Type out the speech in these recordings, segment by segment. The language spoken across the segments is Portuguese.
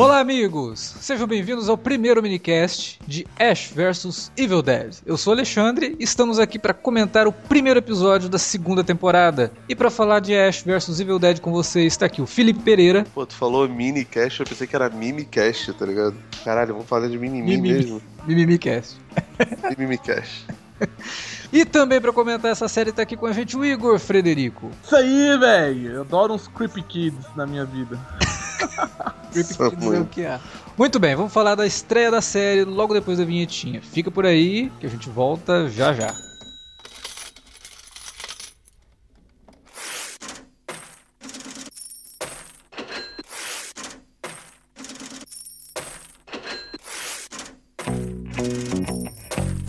Olá, amigos! Sejam bem-vindos ao primeiro minicast de Ash vs Evil Dead. Eu sou Alexandre e estamos aqui para comentar o primeiro episódio da segunda temporada. E para falar de Ash vs Evil Dead com você está aqui o Felipe Pereira. Pô, tu falou minicast, eu pensei que era mimicast, tá ligado? Caralho, vamos falar de mimimi Mimimi. mesmo. Mimimicast. Mimimicast. E também para comentar essa série tá aqui com a gente o Igor Frederico. Isso aí, velho. Eu adoro uns creepy kids na minha vida. Kids é o muito. que há. Muito bem, vamos falar da estreia da série logo depois da vinhetinha. Fica por aí que a gente volta já já.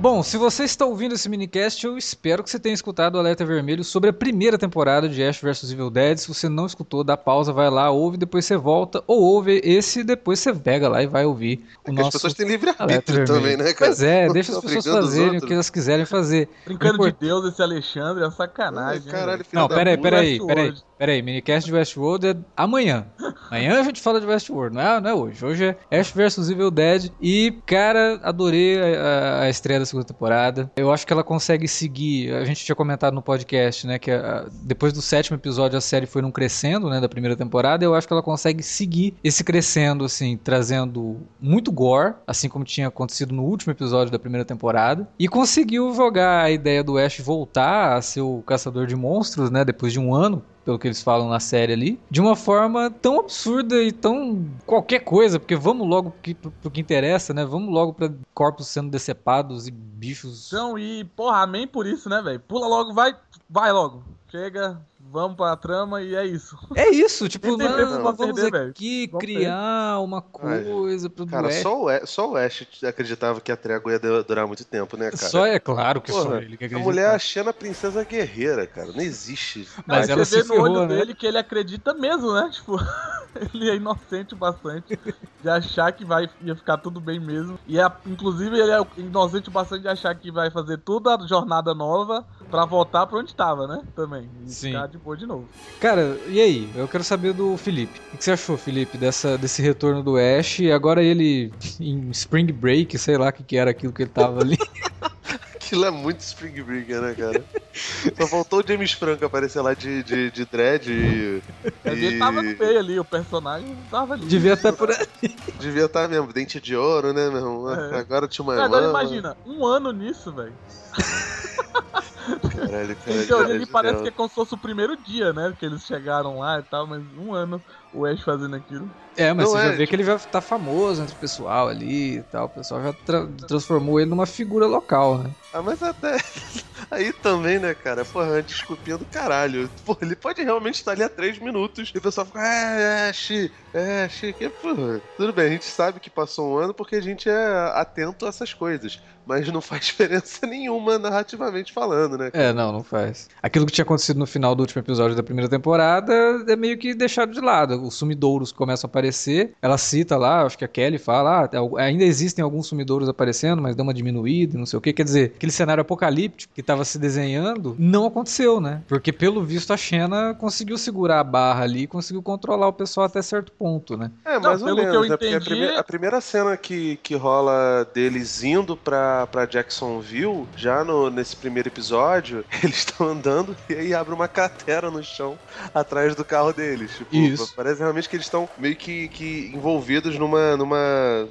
Bom, se você está ouvindo esse minicast, eu espero que você tenha escutado o alerta vermelho sobre a primeira temporada de Ash vs Evil Dead. Se você não escutou, dá pausa, vai lá, ouve, depois você volta, ou ouve esse, depois você pega lá e vai ouvir o É que nosso as pessoas têm livre-arbítrio também, né, cara? Pois é, Não deixa as pessoas fazerem o que elas quiserem fazer. Brincando Import- de Deus, esse Alexandre é sacanagem. Ai, caralho, né, filho Não, peraí, peraí, peraí, peraí. Minicast de Westworld é amanhã. Amanhã a gente fala de Westworld, não é, não é hoje. Hoje é Ash vs Evil Dead. E, cara, adorei a, a estreia da segunda temporada. Eu acho que ela consegue seguir. A gente tinha comentado no podcast, né? Que a- depois do sétimo episódio a série foi num crescendo, né? Da primeira temporada. Eu acho que ela consegue seguir esse crescendo, assim, trazendo muito gore, assim como tinha acontecido no último episódio da primeira temporada. E conseguiu jogar a ideia do Ash voltar a ser o caçador de monstros, né? Depois de um ano, pelo que eles falam na série ali, de uma forma tão absurda e tão qualquer coisa, porque vamos logo pro que, pro, que interessa, né? Vamos logo pra corpos sendo decepados e bichos. Então, e, porra, amém por isso, né, velho? Pula logo, vai, vai logo. Chega, vamos pra trama e é isso. É isso, tipo, não, vamos perder, velho. aqui Vamos criar uma coisa pro Cara, só o, Ash, só o Ash acreditava que a trégua ia du- durar muito tempo, né, cara? Só é claro que só Porra, ele que a acredita. mulher achando a princesa guerreira, cara. Não existe. Mas Aí ela você se vê no olho ferrou, né? dele que ele acredita mesmo, né? Tipo, ele é inocente bastante de achar que vai ia ficar tudo bem mesmo. E é, inclusive ele é inocente bastante de achar que vai fazer toda a jornada nova pra voltar pra onde tava, né? Também. E Sim. ficar de boa de novo. Cara, e aí? Eu quero saber do Felipe. O que você achou, Felipe, dessa, desse retorno do Ash? E agora ele em Spring Break, sei lá o que, que era aquilo que ele tava ali. Aquilo é muito Spring Breaker, né, cara? Só faltou o James Franco aparecer lá de, de, de dread e. Mas ele tava no meio ali, o personagem tava ali. Devia estar por aí. Devia estar mesmo, dente de ouro, né, meu irmão? É. Agora tinha uma. Agora lama. imagina, um ano nisso, velho. Caralho, cara. De ele parece que é como se fosse o primeiro dia, né? Que eles chegaram lá e tal, mas um ano o Ash fazendo aquilo. É, mas Não você é, já vê que ele já tá famoso entre o pessoal ali e tal. O pessoal já tra- transformou ele numa figura local, né? Ah, mas até. Aí também, né, cara? Porra, uma desculpinha do caralho. Ele pode realmente estar ali há três minutos e o pessoal fica, é, Ash, é, Ash, que porra. Tudo bem, a gente sabe que passou um ano porque a gente é atento a essas coisas. Mas não faz diferença nenhuma narrativamente falando, né? É, não, não faz. Aquilo que tinha acontecido no final do último episódio da primeira temporada é meio que deixado de lado. Os sumidouros começam a aparecer. Ela cita lá, acho que a Kelly fala, ah, al- ainda existem alguns sumidouros aparecendo, mas deu uma diminuída, não sei o que. Quer dizer, aquele cenário apocalíptico que tava se desenhando não aconteceu, né? Porque pelo visto a Xena conseguiu segurar a barra ali, conseguiu controlar o pessoal até certo ponto, né? É, mais Não, ou pelo que menos, eu né? Porque a, entendi- prime- a primeira cena que, que rola deles indo pra, pra Jacksonville, já no, nesse primeiro episódio, eles estão andando e aí abre uma cratera no chão atrás do carro deles. Tipo, Isso. Parece realmente que eles estão meio que, que envolvidos numa, numa,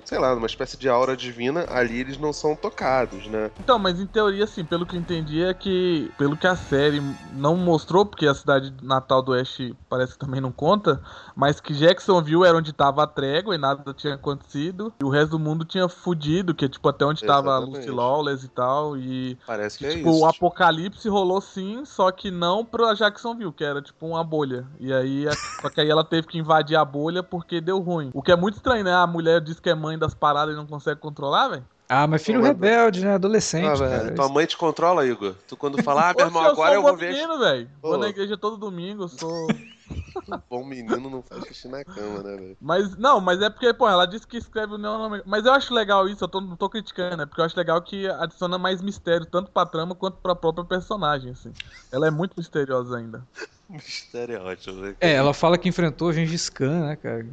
sei lá, numa espécie de aura divina. Ali eles não são tocados, né? Então, mas em teoria, assim, pelo que eu entendi, é que, pelo que a série não mostrou, porque a cidade natal do Oeste parece que também não conta, mas que Jacksonville era onde tava a trégua e nada tinha acontecido, e o resto do mundo tinha fudido, que é tipo até onde tava a Exatamente. Lucy Lawless e tal, e Parece que é tipo, isso. o apocalipse rolou sim, só que não pra Jacksonville, que era tipo uma bolha. E aí, só que aí ela teve que invadir a bolha porque deu ruim. O que é muito estranho, né? A mulher diz que é mãe das paradas e não consegue controlar, velho. Ah, mas filho Pô, rebelde, né? Adolescente, Ah, velho, cara. tua mãe te controla, Igor. Tu quando fala, ah, meu irmão, Poxa, agora eu sou um vou ver. menino, velho. Vou na igreja todo domingo, eu sou. Bom menino não faz xixi na cama, né, velho? Mas, não, mas é porque, pô, ela disse que escreve o nome. Mas eu acho legal isso, eu tô, não tô criticando, né? Porque eu acho legal que adiciona mais mistério, tanto pra trama quanto pra própria personagem, assim. Ela é muito misteriosa ainda. Mistério é ótimo, né? É, ela fala que enfrentou Gengis Khan, né, cara?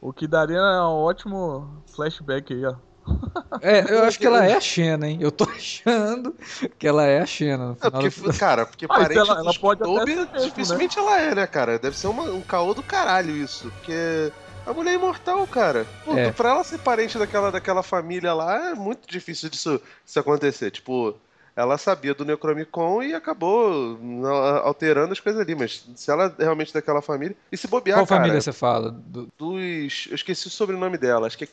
O que daria um ótimo flashback aí, ó. É, eu acho que ela é a Xena, hein? Eu tô achando que ela é a Xena. No É, porque, do- cara, porque Ah, parente ela- ela pode até ser mesmo, dificilmente ela é, né, cara? Deve ser uma- um caô do caralho isso, porque a mulher é imortal, cara. Pô, É. pra ela ser parente daquela, daquela família lá, é muito difícil disso, disso acontecer. Tipo, ela sabia do Necromicon e acabou não, alterando as coisas ali, mas se ela é realmente daquela família... E se bobear, Qual cara, família você fala? Do- dos... Eu esqueci o sobrenome dela, acho que é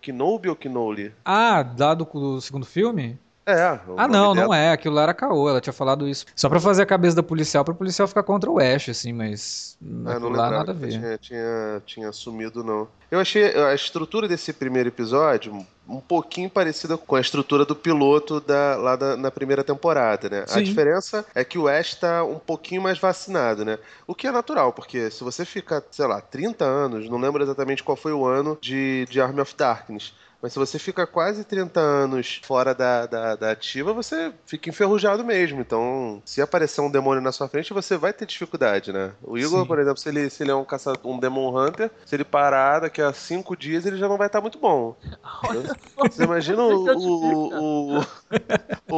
Kenobi ou Kinoli? Ah, lá do, do segundo filme? É, Ah, não, não é. Aquilo lá era caô. Ela tinha falado isso. Só pra fazer a cabeça da policial, pra policial ficar contra o Ash, assim, mas. Ah, não lá nada a ver. Tinha, tinha, tinha sumido, não. Eu achei a estrutura desse primeiro episódio um pouquinho parecida com a estrutura do piloto da, lá da- na primeira temporada, né? A Sim. diferença é que o Ash tá um pouquinho mais vacinado, né? O que é natural, porque se você fica, sei lá, 30 anos, não lembro exatamente qual foi o ano de, de Army of Darkness, mas se você fica quase 30 anos fora da, da, da ativa, você fica enferrujado mesmo. Então, se aparecer um demônio na sua frente, você vai ter dificuldade, né? O Igor, Sim. por exemplo, se ele, se ele é um caçador, um Demon Hunter, se ele parar daqui a 5 dias, ele já não vai estar muito bom. Você imagina o, o, o,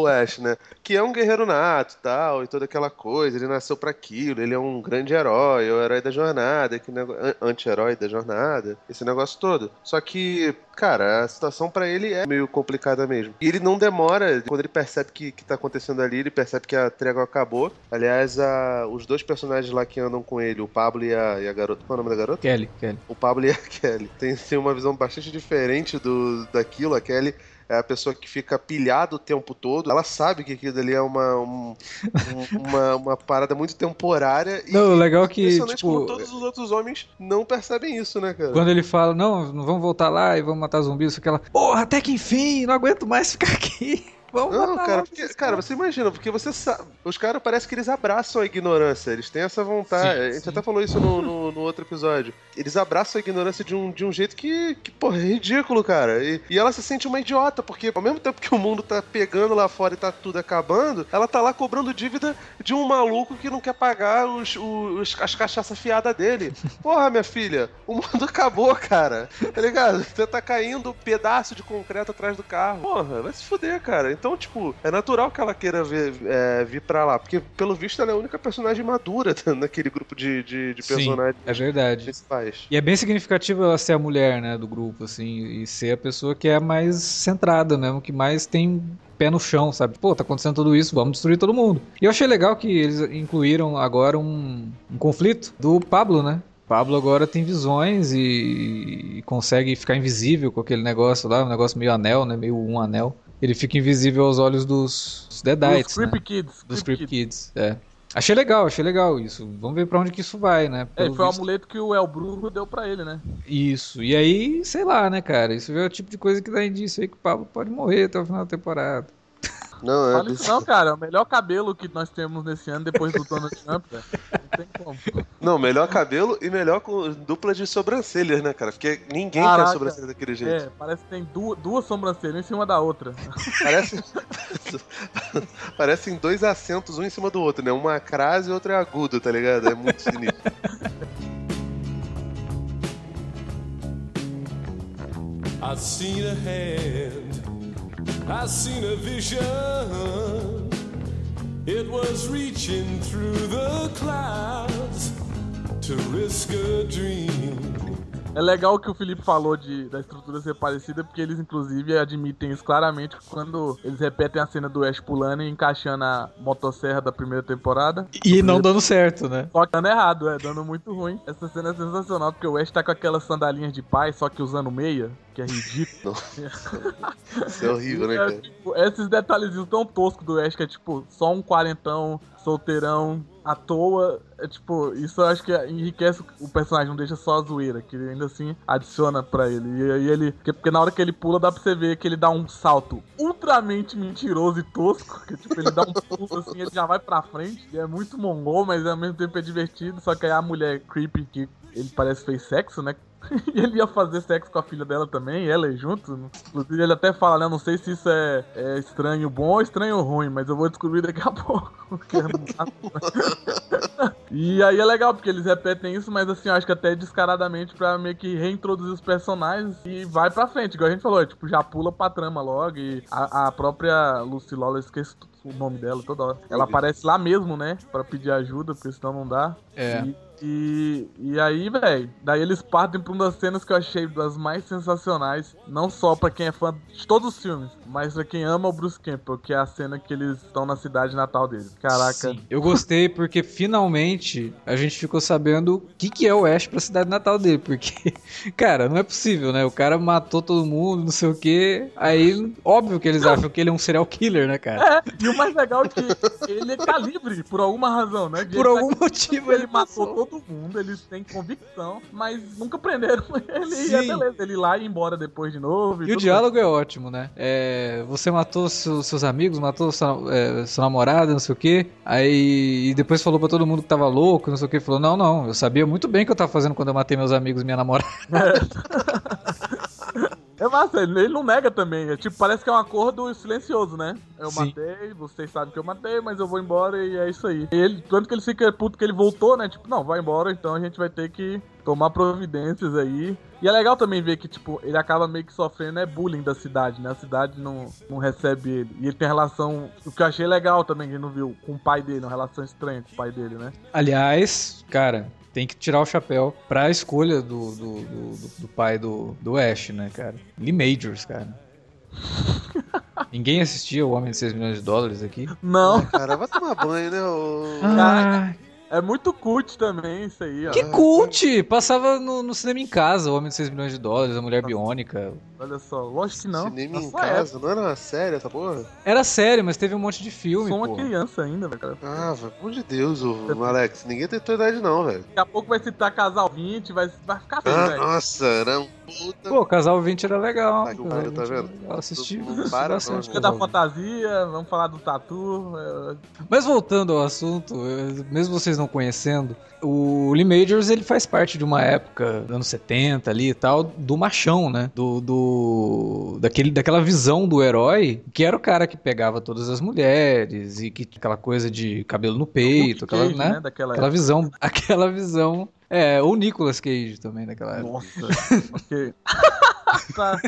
o Ash, né? Que é um guerreiro nato e tal, e toda aquela coisa. Ele nasceu pra aquilo, ele é um grande herói, é o herói da jornada, que nego... anti-herói da jornada, esse negócio todo. Só que, cara, a situação pra ele é meio complicada mesmo. E ele não demora, quando ele percebe que, que tá acontecendo ali, ele percebe que a trégua acabou. Aliás, a, os dois personagens lá que andam com ele, o Pablo e a, e a garota. Qual é o nome da garota? Kelly, Kelly. o Pablo e a Kelly. Tem, tem uma visão bastante diferente do, daquilo. A Kelly é a pessoa que fica pilhada o tempo todo. Ela sabe que aquilo ali é uma, um- um- uma, uma parada muito temporária. E Não, legal é que, tipo, todos os outros homens não percebem isso, né, cara? Quando ele fala, não, não vamos voltar lá e vamos matar zumbis, aquela, porra, até que enfim, não aguento mais ficar aqui. Vamos Não, cara, porque, cara, caras." você imagina, porque você sabe. Os caras parece que eles abraçam a ignorância, eles têm essa vontade. Sim, a gente sim. até falou isso no, no, no outro episódio. Eles abraçam a ignorância de um, de um jeito que, que, porra, é ridículo, cara. E, e ela se sente uma idiota, porque ao mesmo tempo que o mundo tá pegando lá fora e tá tudo acabando, ela tá lá cobrando dívida de um maluco que não quer pagar os, os, as cachaças fiadas dele. Porra, minha filha, o mundo acabou, cara. Tá ligado? Você tá caindo um pedaço de concreto atrás do carro. Porra, vai se fuder, cara. Então, tipo, é natural que ela queira ver, é, vir pra lá. Porque, pelo visto, ela é a única personagem madura naquele grupo de, de, de Sim, personagens é verdade. principais. E é bem significativo ela ser a mulher, né, do grupo, assim, e ser a pessoa que é mais centrada mesmo, que mais tem pé no chão, sabe? Pô, tá acontecendo tudo isso, vamos destruir todo mundo. E eu achei legal que eles incluíram agora um, um conflito do Pablo, né? Pablo agora tem visões e, e consegue ficar invisível com aquele negócio lá, um negócio meio anel, né? Meio um anel. Ele fica invisível aos olhos dos, Deadites, Dos né? Creepy Kids. Dos Creep Kids, é. Achei legal, achei legal isso. Vamos ver pra onde que isso vai, né? É, Pelo foi o visto- amuleto que o El Bruno deu pra ele, né? Isso. E aí, sei lá, né, cara? Isso é o tipo de coisa que dá indício aí que o Pablo pode morrer até o final da temporada. Não, é. Fala isso não, cara. É o melhor cabelo que nós temos nesse ano depois do Donald Trump, velho. Não tem como. Não, melhor cabelo e melhor com dupla de sobrancelhas, né, cara? Porque ninguém Caraca. quer sobrancelha daquele jeito. É, parece que tem duas, duas sobrancelhas, uma em cima da outra. Parece. Parecem dois acentos, um em cima do outro, né? Uma crase e outro é agudo, tá ligado? É muito sinistro. I seen a hand, I seen a vision. It was reaching through the clouds to risk a dream. É legal o que o Felipe falou de, da estrutura ser parecida, porque eles, inclusive, admitem isso claramente quando eles repetem a cena do Ash pulando e encaixando a motosserra da primeira temporada. E não dando certo, né? Só que dando errado, é, dando muito ruim. Essa cena é sensacional, porque o Ash tá com aquelas sandalinhas de pai, só que usando meia, que é ridículo. Isso é horrível, né, É, cara? tipo, esses detalhezinhos tão toscos do Ash, que é tipo, só um quarentão, solteirão, à toa. É tipo, isso eu acho que enriquece o personagem, não deixa só a zoeira, que ainda assim adiciona pra ele. E aí ele. Porque, na hora que ele pula, dá pra você ver que ele dá um salto ultramente mentiroso e tosco. Que tipo, ele dá um pulo assim, ele já vai pra frente. E é muito mongol, mas ao mesmo tempo é divertido. Só que aí a mulher creepy, que ele parece fez sexo, né? Ele ia fazer sexo com a filha dela também, ela junto. Inclusive, ele até fala, né? Não sei se isso é, é estranho bom ou estranho ruim, mas eu vou descobrir daqui a pouco. porque não- e aí é legal, porque eles repetem isso, mas assim, eu acho que até descaradamente pra meio que reintroduzir os personagens e vai pra frente. Igual a gente falou, tipo, já pula pra trama logo. E a, a própria Lucy Lawler, eu esqueço o nome dela toda hora. Ela aparece lá mesmo, né? Pra pedir ajuda, porque senão não dá. É. E, e, e aí, velho, daí eles partem pra uma das cenas que eu achei das mais sensacionais, não só pra quem é fã de todos os filmes, mas pra quem ama o Bruce Campbell, que é a cena que eles estão na cidade natal dele. Caraca. Sim. Eu gostei porque finalmente a gente ficou sabendo o que, que é o Ash pra cidade natal dele. Porque, cara, não é possível, né? O cara matou todo mundo, não sei o quê. Aí, óbvio que eles acham que ele é um serial killer, né, cara? É, e o mais legal é que ele tá livre, por alguma razão, né? Por algum motivo ele ele matou todo mundo, eles têm convicção, mas nunca prenderam ele. E Sim. é beleza, ele ir lá e ir embora depois de novo. E o tudo diálogo é ótimo, né? É, você matou seu- seus amigos, matou sua, é, sua namorada, não sei o quê. Aí e depois falou pra todo mundo que tava louco, não sei o quê. Falou: Não, não, eu sabia muito bem o que eu tava fazendo quando eu matei meus amigos e minha namorada. É massa, ele, não nega também. É, tipo, parece que é um acordo silencioso, né? Eu Sim. matei, vocês sabem que eu matei, mas eu vou embora e é isso aí. E ele, tanto que ele fica puto que ele voltou, né? Tipo, não, vai embora, então a gente vai ter que tomar providências aí. E é legal também ver que, tipo, ele acaba meio que sofrendo é bullying da cidade, né? A cidade não, não recebe ele. E ele tem relação. O que eu achei legal também, que ele não viu, com o pai dele, uma relação estranha com o pai dele, né? Aliás, cara, tem que tirar o chapéu pra escolha do, do, do, do- do pai do, do Ash, né, cara? Lee Majors, cara. Ninguém assistia o Homem de 6 milhões de dólares aqui. Não, Cara, vai tomar banho, né? ô- Ah, é muito cult também isso aí, ó. que cult! Passava no, no cinema em casa, o Homem de 6 milhões de dólares, a Mulher Biônica. Olha só, lógico que não. Cinema em casa, não era uma série essa porra? Era sério, mas teve um monte de filme, Sou uma pô. criança ainda, velho. cara. Ah, pelo amor de Deus, ô, Alex. Ninguém tem tua idade, não, velho. Daqui a pouco vai citar casal 20, vai, vai ficar bem, Ah, velho. nossa, era um puta. Pô, Casal 20 era legal. Tá, pariu, tá 20 era vendo? legal, assisti Não para, bastante não, da Casal 20. fantasia, vamos falar do tatu. é, Mas voltando ao assunto, eu- mesmo vocês não conhecendo, o Lee Majors ele faz parte de uma época, anos 70 ali e tal, do machão, né? Do, do daquele, daquela visão do herói, que era o cara que pegava todas as mulheres e que aquela coisa de cabelo no peito, aquela, Cage, né? Daquela Aquela visão, aquela visão. É, o Nicolas Cage também daquela época. Nossa, ok. tá,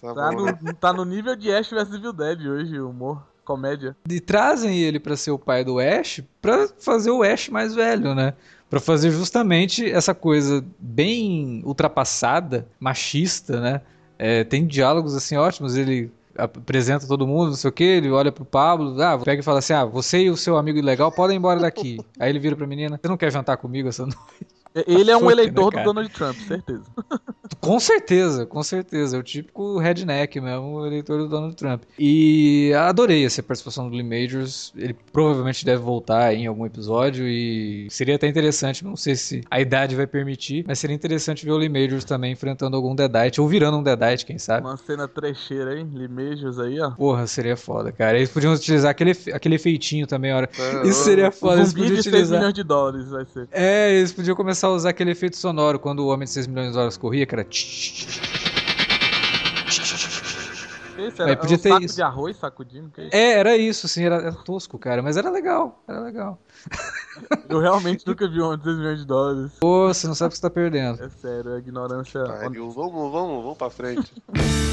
Tá tá, bom, né? no, tá no nível de Ash vs Evil Dead hoje, o humor, comédia. E trazem ele pra ser o pai do Ash, pra fazer o Ash mais velho, né? Pra fazer justamente essa coisa bem ultrapassada, machista, né? É, tem diálogos assim ótimos, ele ap- apresenta todo mundo, não sei o que, ele olha pro Pablo, ah, pega e fala assim, ah, você e o seu amigo ilegal podem ir embora daqui. Aí ele vira pra menina, você não quer jantar comigo essa noite? Ele é um né, eleitor do? Donald Trump, certeza. Com certeza, com certeza. É o típico redneck mesmo, o eleitor do Donald Trump. E adorei essa participação do Lee Majors. Ele provavelmente deve voltar em algum episódio e seria até interessante, não sei se a idade vai permitir, mas seria interessante ver o Lee Majors também enfrentando algum Deadite ou virando um Deadite, quem sabe. Uma cena trecheira, hein? Limejos aí, ó. Porra, seria foda, cara. Eles podiam utilizar aquele, aquele efeitinho também, hora. Tá, Isso seria foda. Eles zumbi podiam de 6 utilizar. milhões de dólares vai ser. É, eles podiam começar a usar aquele efeito sonoro quando o Homem de 6 milhões de dólares corria, que era. Esse Aí era podia um ter saco isso. de arroz sacudindo. Que é isso? É, era isso, assim, era, era tosco, cara, mas era legal, era legal. Eu realmente nunca vi um de 6 milhões de dólares. Pô, você não sabe o que você tá perdendo. É sério, é ignorância. Pariu. Vamos, vamos, vamos pra frente.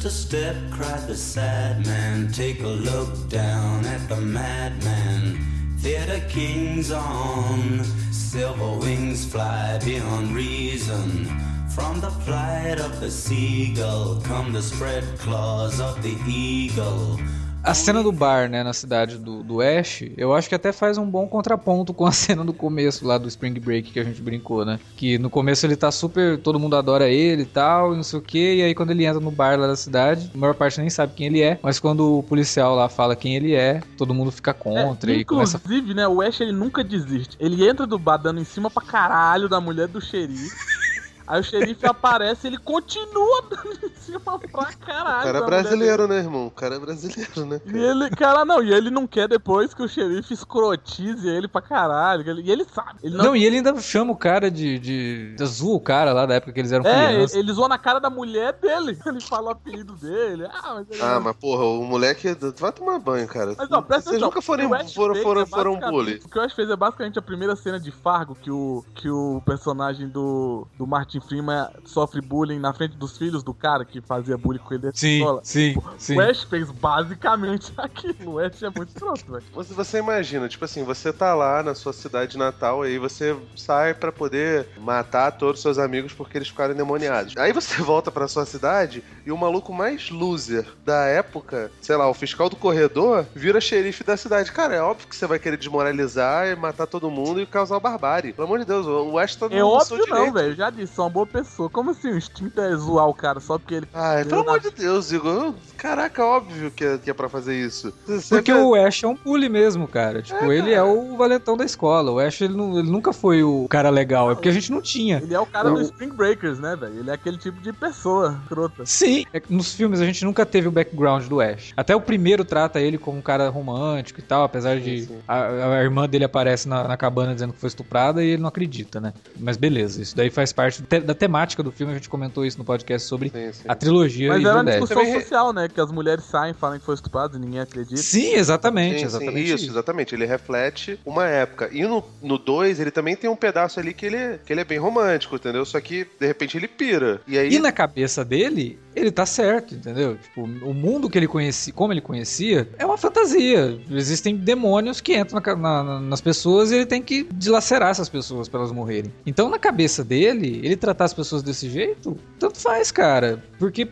Just a step, cried the sad man. Take a look down at the madman. Theater kings on silver wings fly beyond reason. From the flight of the seagull come the spread claws of the eagle. A cena do bar, né, na cidade do, do Ash, eu acho que até faz um bom contraponto com a cena do começo lá do Spring Break que a gente brincou, né? Que no começo ele tá super. todo mundo adora ele e tal, e não sei o que, e aí quando ele entra no bar lá da cidade, a maior parte nem sabe quem ele é, mas quando o policial lá fala quem ele é, todo mundo fica contra É, e começa. inclusive, né, o Ash ele nunca desiste. Ele entra do bar dando em cima pra caralho da mulher do xerife. Aí o xerife aparece e ele continua dando em cima pra O caralho. cara é brasileiro, né, irmão? O cara é brasileiro, né? E ele, cara, não, e ele não quer depois que o xerife escrotize ele pra caralho. E ele sabe. Ele Não, não, e ele ainda chama o cara de. de. azul, o cara lá da época que eles eram é, ele, crianças. ele zoou na cara da mulher dele. Ele fala o apelido dele. Ah, mas ele Ah, mas porra, o moleque vai tomar banho, cara. Mas ó, presta Vocês atenção. nunca foram, o foram, foram, é foram bully. O que o Ash fez é basicamente a primeira cena de Fargo que o, que o personagem do, do Martin Freeman sofre bullying na frente dos filhos do cara que fazia bullying com ele da Sim, escola. sim, sim. O Ash fez basicamente aquilo. O Ash é muito escroto, velho. Você, você imagina, tipo assim, você tá lá na sua cidade natal, aí você sai pra poder matar todos os seus amigos porque eles ficaram endemoniados. Aí você volta pra sua cidade e o maluco mais loser da época, sei lá, o fiscal do corredor, vira xerife da cidade. Cara, é óbvio que você vai querer desmoralizar e matar todo mundo e causar barbárie. Pelo amor de Deus, o Ash tá É no seu óbvio não, velho. Eu já disse, sou uma boa pessoa. Como assim o instinto é zoar o cara só porque ele. Ai, pelo amor de Deus, Igor. Caraca, óbvio que é, que é pra fazer isso. Você Porque vê- o Ash é um bully mesmo, cara. Tipo, É, ele é o valentão da escola. O Ash, ele, não- ele nunca foi o cara legal. É porque a gente não tinha. Ele é o cara Não. do Spring Breakers, né, velho? Ele é aquele tipo de pessoa escrota. Sim, é que nos filmes a gente nunca teve o background do Ash. Até o primeiro trata ele como um cara romântico e tal, apesar Sim, de. sim. A, a irmã dele aparece na, na cabana dizendo que foi estuprada e ele não acredita, né? Mas beleza, isso daí faz parte te- da temática do filme. A gente comentou isso no podcast sobre Sim, sim. a trilogia Mas era uma discussão Também- social, né? Que as mulheres saem, falam que foi estuprado e ninguém acredita. Sim, exatamente, Sim, sim, exatamente. isso, exatamente. Ele reflete uma época. E no 2, ele também tem um pedaço ali que ele, que ele é bem romântico, entendeu? Só que, de repente, ele pira. E aí. E na cabeça dele, ele tá certo, entendeu? Tipo, o mundo que ele conhecia, como ele conhecia, é uma fantasia. Existem demônios que entram na na- na- nas pessoas e ele tem que dilacerar essas pessoas pra elas morrerem. Então, na cabeça dele, ele tratar as pessoas desse jeito, tanto faz, cara. Porque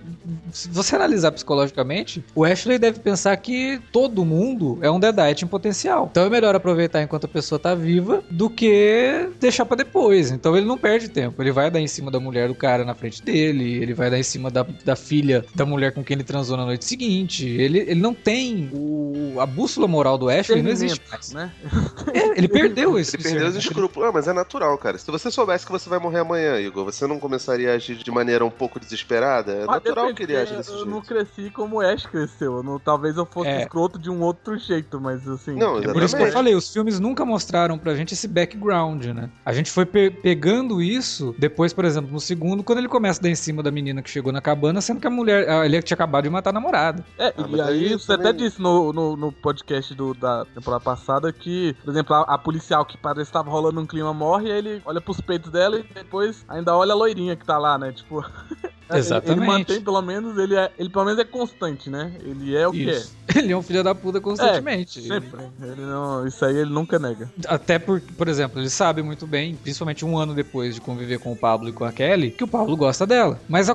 se você analisar psicologicamente, o Ashley deve pensar que todo mundo é um Deadite em potencial. Então é melhor aproveitar enquanto a pessoa tá viva do que deixar pra depois. Então ele não perde tempo. Ele vai dar em cima da mulher do cara na frente dele, ele vai dar em cima da, da filha da mulher com quem ele transou na noite seguinte. Ele, ele não tem o, a bússola moral do Ashley, não existe mais. né? É, ele perdeu esse Ele perdeu os escrúpulos. Ah, mas é natural, cara. Se você soubesse que você vai morrer amanhã, Igor, você não começaria a agir de maneira um pouco desesperada? É Mas natural depende, que ele age desse Eu jeito. não cresci como o Ash cresceu. Eu não- talvez eu fosse É. escroto de um outro jeito, mas assim. Não, É por isso que eu Exatamente. falei, os filmes nunca mostraram pra gente esse background, né? A gente foi pe- pegando isso depois, por exemplo, no segundo, quando ele começa a dar em cima da menina que chegou na cabana, sendo que a mulher, ah, ele tinha acabado de matar a namorada. É, Ah, e aí aí você também- até disse no, no, no podcast do, da temporada passada que, por exemplo, a, a policial que parece que tava rolando um clima morre, aí ele olha pros peitos dela e depois ainda olha a loirinha que tá lá, né? Tipo. ele- Exatamente. Ele mantém, pelo menos, ele é. Ele pelo menos é constante, né? Ele é o que é. Isso. Ele é um filho da puta constantemente. Sempre. Ele não, isso aí ele nunca nega. Até por, por exemplo, ele sabe muito bem, principalmente um ano depois de conviver com o Pablo e com a Kelly, que o Pablo gosta dela. Mas a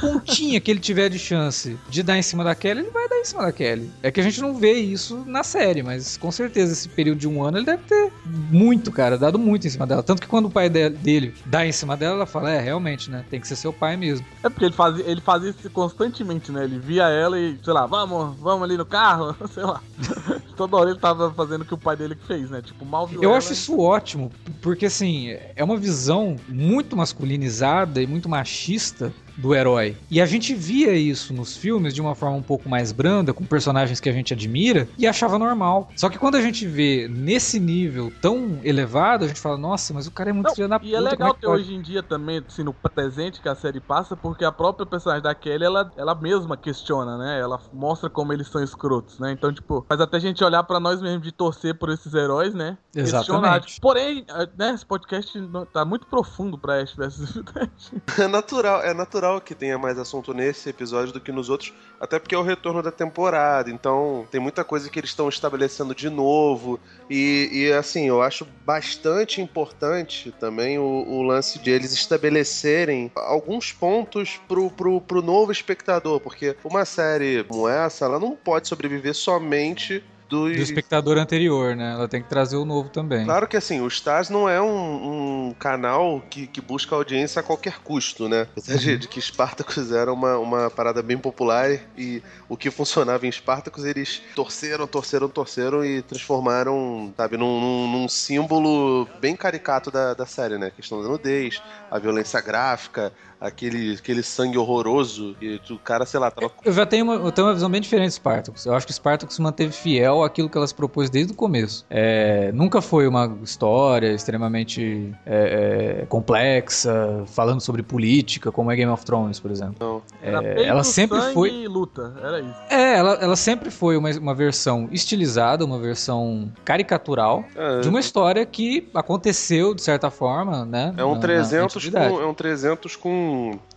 pontinha que ele tiver de chance de dar em cima da Kelly, ele vai dar em cima da Kelly. É que a gente não vê isso na série, mas com certeza esse período de um ano ele deve ter muito, cara, dado muito em cima dela. Tanto que quando o pai de- dele dá em cima dela, ela fala: é, realmente, né? Tem que ser seu pai mesmo. É porque ele fazia, ele fazia isso constantemente, né? Ele via ela e, sei lá, vamos, vamos ali no carro, sei lá. Toda hora ele tava fazendo o que o pai dele fez, né? Tipo, mal viu Eu ela acho e- isso ótimo, porque assim, é uma visão muito masculinizada e muito machista do herói. E a gente via isso nos filmes de uma forma um pouco mais branda, com personagens que a gente admira, e achava normal. Só que quando a gente vê nesse nível tão elevado, a gente fala, nossa, mas o cara é muito filho da e é puta, legal é que ter pode?" hoje em dia também, assim, no presente que a série passa, porque a própria personagem da Kelly, ela, ela mesma questiona, né? Ela mostra como eles são escrotos, né? Então, tipo, faz até a gente olhar pra nós mesmos de torcer por esses heróis, né? Exatamente. Questionar. Porém, eh, né, esse podcast tá muito profundo pra Ash vs. É natural, é natural que tenha mais assunto nesse episódio do que nos outros, até porque é o retorno da temporada, então tem muita coisa que eles estão estabelecendo de novo. E, e, assim, eu acho bastante importante também o, o lance de eles estabelecerem alguns pontos pro, pro, pro novo espectador, porque uma série como essa, ela não pode sobreviver somente dos. Do espectador anterior, né? Ela tem que trazer o novo também. Claro que assim, o Stars não é um, um canal que, que busca audiência a qualquer custo, né? Apesar de, de que Spartacus era uma, uma parada bem popular e o que funcionava em Spartacus, eles torceram, torceram, torceram e transformaram, sabe, num, num- num símbolo bem caricato da, da série, né? A questão da nudez, a violência gráfica, aquele, aquele sangue horroroso e o cara, sei lá, tava Eu já tenho uma, eu tenho uma visão bem diferente de Spartacus. Eu acho que Spartacus se manteve fiel àquilo que elas propôs desde o começo. É, nunca foi uma história extremamente é, é, complexa, falando sobre política, como é Game of Thrones, por exemplo. Era É, ela sempre foi- e luta, era isso. É, ela, ela sempre foi uma, uma versão estilizada, uma versão caricatural É, de uma história que aconteceu, de certa forma, né? é um na- na 300 antiguidade. com, é um 300 com,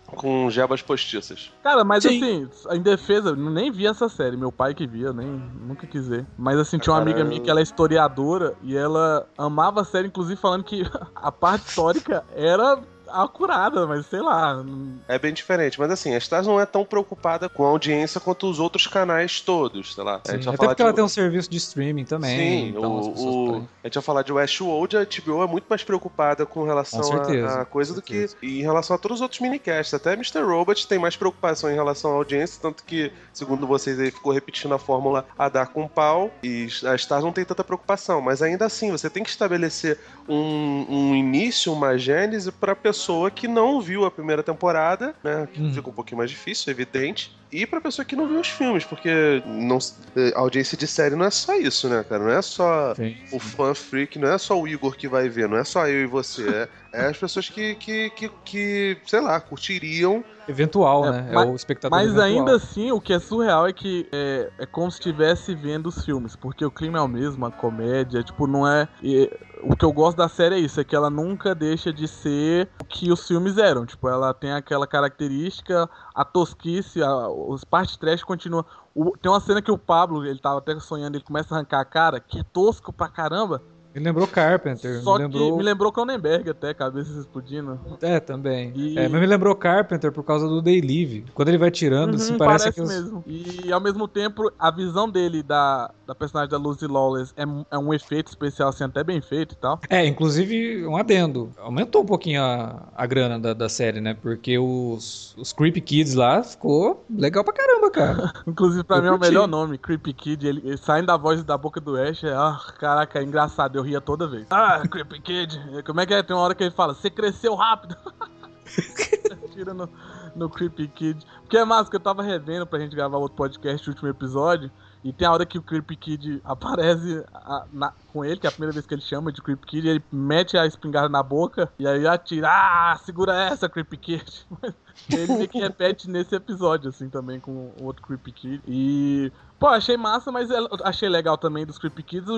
com jebas postiças. Cara, mas Sim. assim, em defesa, eu nem vi essa série, meu pai que via, nem nunca quis ver. Mas assim, tinha uma amiga minha que ela é historiadora e ela amava a série, inclusive falando que a parte histórica era acurada, mas sei lá. É bem diferente, mas assim, a Stars não é tão preocupada com a audiência quanto os outros canais todos, sei lá. a Sim, gente vai até falar porque de... ela tem um serviço de streaming também. Sim, então o, o- a gente vai falar de Westworld, a HBO é muito mais preocupada com relação Com certeza, a, a coisa com do que em relação a todos os outros minicasts. Até Mr. Robot tem mais preocupação em relação à audiência, tanto que, segundo vocês aí, ficou repetindo a fórmula a dar com pau, e a Stars não tem tanta preocupação, mas ainda assim, você tem que estabelecer um, um início, uma gênese pra pessoa que não viu a primeira temporada, né? Uhum. fica um pouquinho mais difícil, evidente. E pra pessoa que não viu os filmes, porque não, a audiência de série não é só isso, né, cara? Não é só Sim, o sim. fã freak, não é só o Igor que vai ver, não é só eu e você. É, é as pessoas que, que, que, que, sei lá, curtiriam. Eventual, É, né? mas- é o espectador Mas eventual. ainda assim, o que é surreal é que é, é como se estivesse vendo os filmes, porque o clima é o mesmo, a comédia, tipo, não é. e o que eu gosto da série é isso, é que ela nunca deixa de ser o que os filmes eram. Tipo, ela tem aquela característica, a tosquice, a, os partes trash continuam. O- tem uma cena que o Pablo, ele tava até sonhando, ele começa a arrancar a cara, que é tosco pra caramba. Me lembrou Carpenter. Só me lembrou... que me lembrou Cronenberg até, cabeça explodindo. É, também. E- É, mas me lembrou Carpenter por causa do Day Live. Quando ele vai tirando, assim, Uhum, parece, que os- mesmo. E ao mesmo tempo, a visão dele da, da personagem da Lucy Lawless é, um- é um efeito especial, assim, até bem feito e tal. É, inclusive, um adendo. Aumentou um pouquinho a, a grana da, da série, né? Porque os, os Creepy Kids lá ficou legal pra caramba, cara. Inclusive, pra Eu mim é o curti. melhor nome, Creepy Kid. Ele, ele saindo da voz da boca do Ash, é, ah, caraca, é engraçado, eu ria toda vez. Ah, Creepy Kid. Como é que é? Tem uma hora que ele fala, você cresceu rápido. Tira no, no Creepy Kid. Porque é massa que eu tava revendo pra gente gravar outro podcast, o último episódio. E tem a hora que o Creepy Kid aparece a- na- com ele, que é a primeira vez que ele chama de Creepy Kid, ele mete a espingarda na boca e aí atira. Ah, segura essa, Creepy Kid. ele meio que repete nesse episódio, assim, também com o outro Creepy Kid. E. Pô, achei massa, mas eu achei legal também dos Creepy Kids,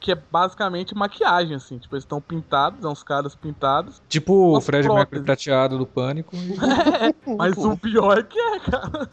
que é basicamente maquiagem, assim. Tipo, eles estão pintados, são uns caras pintados. Tipo o Fred próteses. Mercury prateado do Pânico. e- Mas o pior é que é, cara.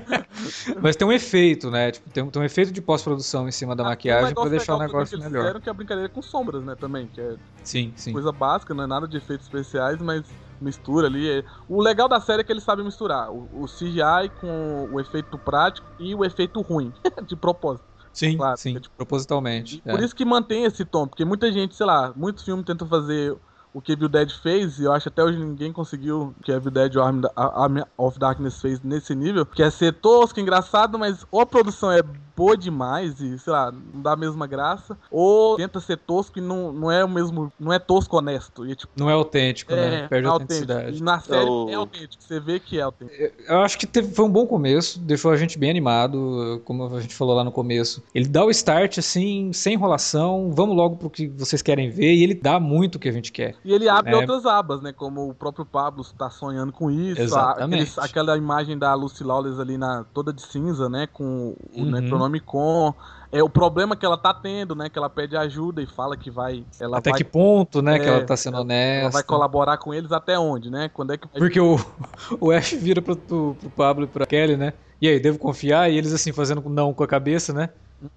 Mas tem um efeito, né? Tipo, tem, um- tem um efeito de pós-produção em cima da maquiagem pra deixar o negócio que eles melhor. Fizeram que é a brincadeira com sombras, né, também, que é Sim, sim. coisa básica, não é nada de efeitos especiais, mas mistura ali. é- O legal da série é que eles sabem misturar o, o CGI com o efeito prático e o efeito ruim, de propósito. Sim, Claro, sim, é tipo- propositalmente. E Por é. isso que mantém esse tom, porque muita gente, sei lá, muitos filmes tentam fazer o que Evil Dead fez, e eu acho que até hoje ninguém conseguiu o que Evil Dead Army, Army of Darkness fez nesse nível, que é ser tosco, engraçado, mas ou a produção é boa demais e, sei lá, não dá a mesma graça, ou tenta ser tosco e não, não é o mesmo, não é tosco honesto, e tipo, Não é autêntico, né? é, Perde é a autenticidade. E na série o- é autêntico, você vê que é autêntico. Eu acho que teve- foi um bom começo, deixou a gente bem animado, como a gente falou lá no começo. Ele dá o start assim, sem enrolação, vamos logo pro que vocês querem ver, e ele dá muito o que a gente quer. E ele abre É. outras abas, né? Como o próprio Pablo está sonhando com isso. a- aqueles- aquela imagem da Lucy Lawless ali na toda de cinza, né? Com o Uhum. com. É o problema que ela tá tendo, né? Que ela pede ajuda e fala que vai. Ela Até vai, que ponto, né, que É, ela tá sendo ela honesta. vai colaborar com eles até onde, né? Quando é que. Porque o, o Ash vira pro, pro, pro Pablo e pra Kelly, né? E aí, devo confiar? E eles assim, fazendo não com a cabeça, né?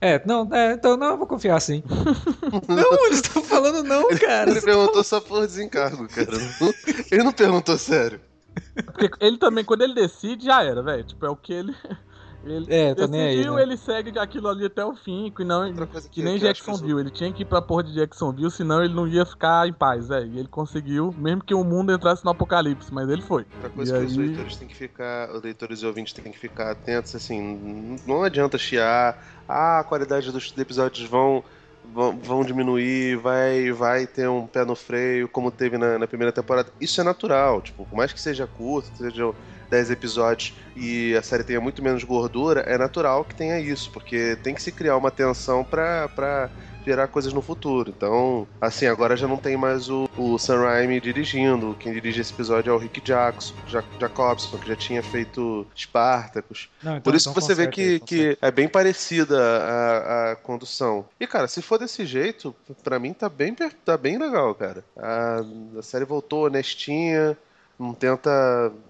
É, não, é, então não, eu vou confiar sim. não, eles estão falando não, cara. Ele perguntou só por desencargo, cara. Ele não perguntou sério. Porque ele também, quando ele decide, já era, velho. Tipo, é o que ele. Ele É, tá nem aí, decidiu, né? ele segue aquilo ali até o fim, que, não, que nem que eu acho que Jacksonville. Ele tinha que ir pra porra de Jacksonville, senão ele não ia ficar em paz, velho. E ele conseguiu, mesmo que o mundo entrasse no apocalipse, mas ele foi. Outra coisa E que os aí- leitores têm que ficar, os leitores e ouvintes têm que ficar atentos, assim, não adianta chiar, ah, a qualidade dos episódios vão, vão, vão diminuir, vai, vai ter um pé no freio, como teve na, na primeira temporada. Isso é natural, tipo, por mais que seja curto, que sejam 10 episódios e a série tenha muito menos gordura, é natural que tenha isso, porque tem que se criar uma tensão pra, pra gerar coisas no futuro. Então, assim, agora já não tem mais o, o Sam Raimi dirigindo. Quem dirige esse episódio é o Rick Jackson, Ja- Jacobson, que já tinha feito Spartacus. Não, então- Por isso então que você vê conserta aí, que, que é bem parecida a, a condução. E, cara, se for desse jeito, pra mim tá bem, tá bem legal, cara. A, a série voltou honestinha, não tenta,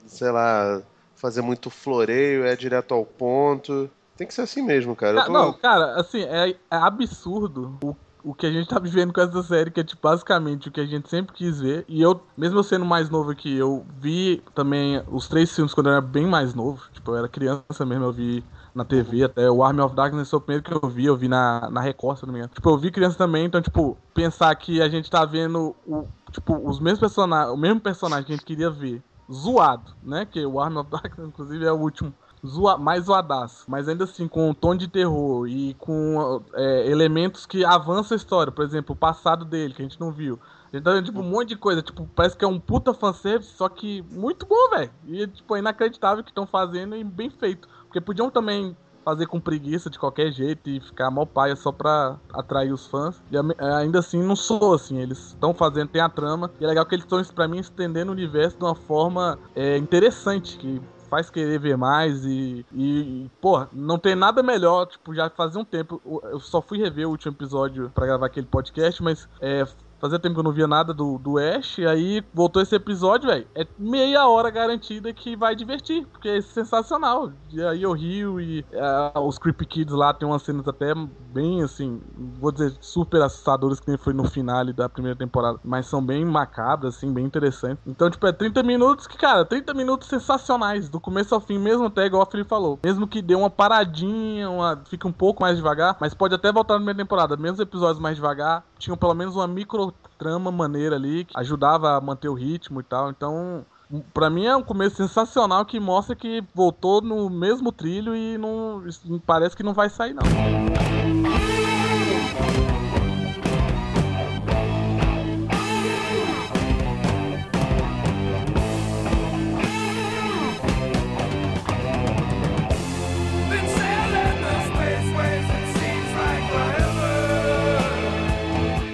sei lá, fazer muito floreio, é direto ao ponto. Tem que ser assim mesmo, cara. Ca- tô- Não, cara, assim, é, é absurdo o, o que a gente tá vivendo com essa série, que é tipo, basicamente o que a gente sempre quis ver. E eu, mesmo eu sendo mais novo aqui, eu vi também os três filmes quando eu era bem mais novo. Tipo, eu era criança mesmo, eu vi na TV até. O Army of Darkness foi o primeiro que eu vi, eu vi na, na Record, se não me engano. Tipo, eu vi criança também, então, tipo, pensar que a gente tá vendo o, tipo, os mesmos personagens, o mesmo personagem que a gente queria ver zoado, né? Que o Army of Darkness, inclusive, é o último zoa, mais zoadaço, mas ainda assim com um tom de terror e com é, elementos que avançam a história, por exemplo, o passado dele, que a gente não viu. A gente tá vendo, tipo, um monte de coisa, tipo, parece que é um puta fanservice, só que muito bom, velho. E, tipo, é inacreditável que estão fazendo e bem feito. Porque podiam também fazer com preguiça de qualquer jeito e ficar mal paia só pra atrair os fãs. E a- ainda assim não sou assim, eles estão fazendo, tem a trama. E é legal que eles estão, pra mim, estendendo o universo de uma forma é, interessante, que faz querer ver mais e, e, pô, não tem nada melhor, tipo, já fazia um tempo, eu- só fui rever o último episódio pra gravar aquele podcast, mas é, fazia tempo que eu não via nada do, do Ash, aí voltou esse episódio, velho, é meia hora garantida que vai divertir, porque é sensacional, e aí eu rio e ah, os Creepy Kids lá tem umas cenas até bem, assim, vou dizer, super assustadoras que nem foi no finale da primeira temporada, mas são bem macabras, assim, bem interessantes. Então, tipo, é 30 minutos que, cara, 30 minutos sensacionais, do começo ao fim, mesmo até igual a Felipe falou. Mesmo que dê uma paradinha, uma, fica um pouco mais devagar, mas pode até voltar na primeira temporada. Mesmo os episódios mais devagar, tinham pelo menos uma micro trama maneira ali, que ajudava a manter o ritmo e tal. Então, Pra mim é um começo sensacional que mostra que voltou no mesmo trilho e não parece que não vai sair não.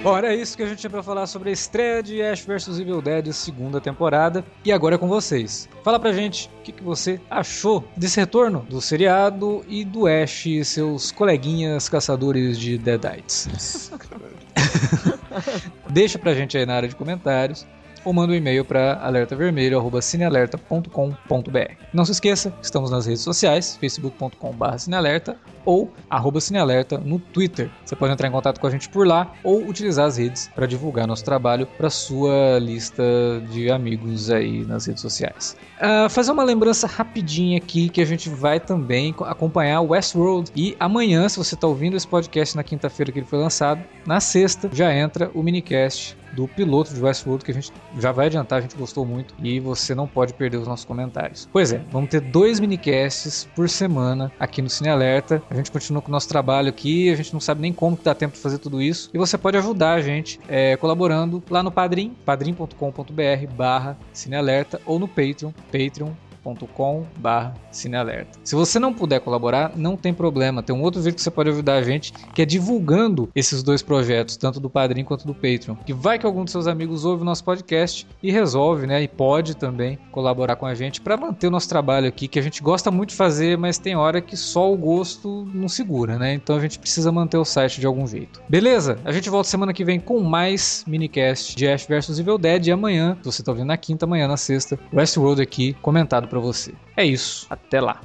Bom, era isso que a gente tinha pra falar sobre a estreia de Ash vs Evil Dead, segunda temporada. E agora é com vocês. Fala pra gente o que, que você achou desse retorno do seriado e do Ash e seus coleguinhas caçadores de Deadites. Deixa pra gente aí na área de comentários ou manda um e-mail para alertavermelho@cinealerta.com.br. Não se esqueça, estamos nas redes sociais, facebook.com/cinealerta ou arroba cinealerta no Twitter. Você pode entrar em contato com a gente por lá ou utilizar as redes para divulgar nosso trabalho para sua lista de amigos aí nas redes sociais. Ah, fazer uma lembrança rapidinha aqui que a gente vai também co- acompanhar Westworld e amanhã, se você está ouvindo esse podcast na quinta-feira que ele foi lançado, na sexta já entra o minicast do piloto de Westworld que a gente já vai adiantar, a gente gostou muito e você não pode perder os nossos comentários. Pois é, vamos ter dois minicasts por semana aqui no Cine Alerta. A gente continua com o nosso trabalho aqui, a gente não sabe nem como que dá tempo de fazer tudo isso e você pode ajudar a gente é, colaborando lá no Padrim, padrim.com.br barra Cinealerta ou no Patreon, patreon padrim.com.br cinealerta. Se você não puder colaborar, não tem problema. Tem um outro jeito que você pode ajudar a gente, que é divulgando esses dois projetos, tanto do Padrim quanto do Patreon. Que vai que algum dos seus amigos ouve o nosso podcast e resolve, né? E pode também colaborar com a gente para manter o nosso trabalho aqui, que a gente gosta muito de fazer, mas tem hora que só o gosto não segura, né? Então a gente precisa manter o site de algum jeito. Beleza? A gente volta semana que vem com mais minicast de Ash vs Evil Dead e amanhã, se você tá ouvindo na quinta, amanhã na sexta, Westworld aqui comentado para você. É isso. Até lá.